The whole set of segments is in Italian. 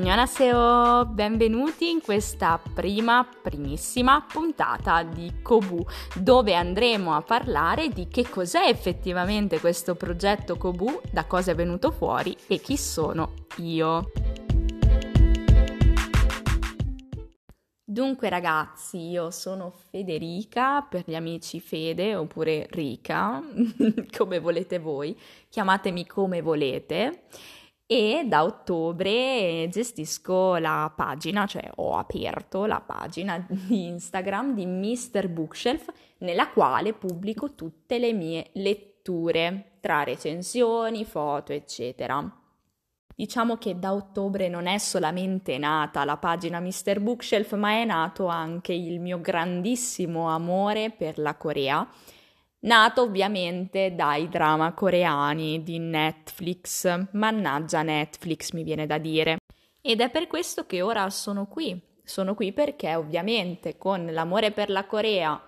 Annyeonghaseyo, benvenuti in questa prima, primissima puntata di Kobu, dove andremo a parlare di che cos'è effettivamente questo progetto Kobu, da cosa è venuto fuori e chi sono io. Dunque ragazzi, io sono Federica, per gli amici Fede oppure Rica, come volete voi, chiamatemi come volete e da ottobre gestisco la pagina, cioè ho aperto la pagina di Instagram di Mr. Bookshelf nella quale pubblico tutte le mie letture tra recensioni, foto, eccetera. Diciamo che da ottobre non è solamente nata la pagina Mr. Bookshelf, ma è nato anche il mio grandissimo amore per la Corea nato ovviamente dai drama coreani di Netflix. Mannaggia Netflix, mi viene da dire. Ed è per questo che ora sono qui. Sono qui perché ovviamente con l'amore per la Corea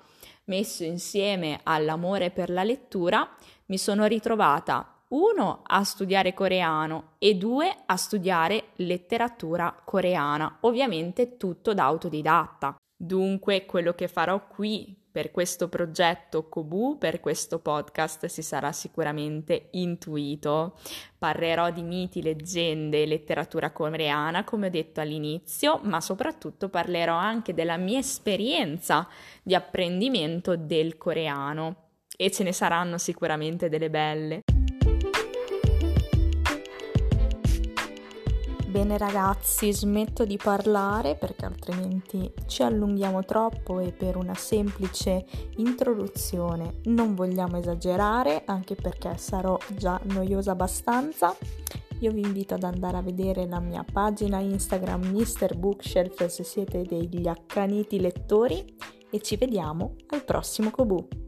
messo insieme all'amore per la lettura mi sono ritrovata uno a studiare coreano e due a studiare letteratura coreana, ovviamente tutto da autodidatta. Dunque quello che farò qui per questo progetto Kobu, per questo podcast si sarà sicuramente intuito. Parlerò di miti, leggende e letteratura coreana, come ho detto all'inizio, ma soprattutto parlerò anche della mia esperienza di apprendimento del coreano e ce ne saranno sicuramente delle belle. Bene ragazzi, smetto di parlare perché altrimenti ci allunghiamo troppo e per una semplice introduzione non vogliamo esagerare anche perché sarò già noiosa abbastanza. Io vi invito ad andare a vedere la mia pagina Instagram Mr. Bookshelf se siete degli accaniti lettori e ci vediamo al prossimo Kobu.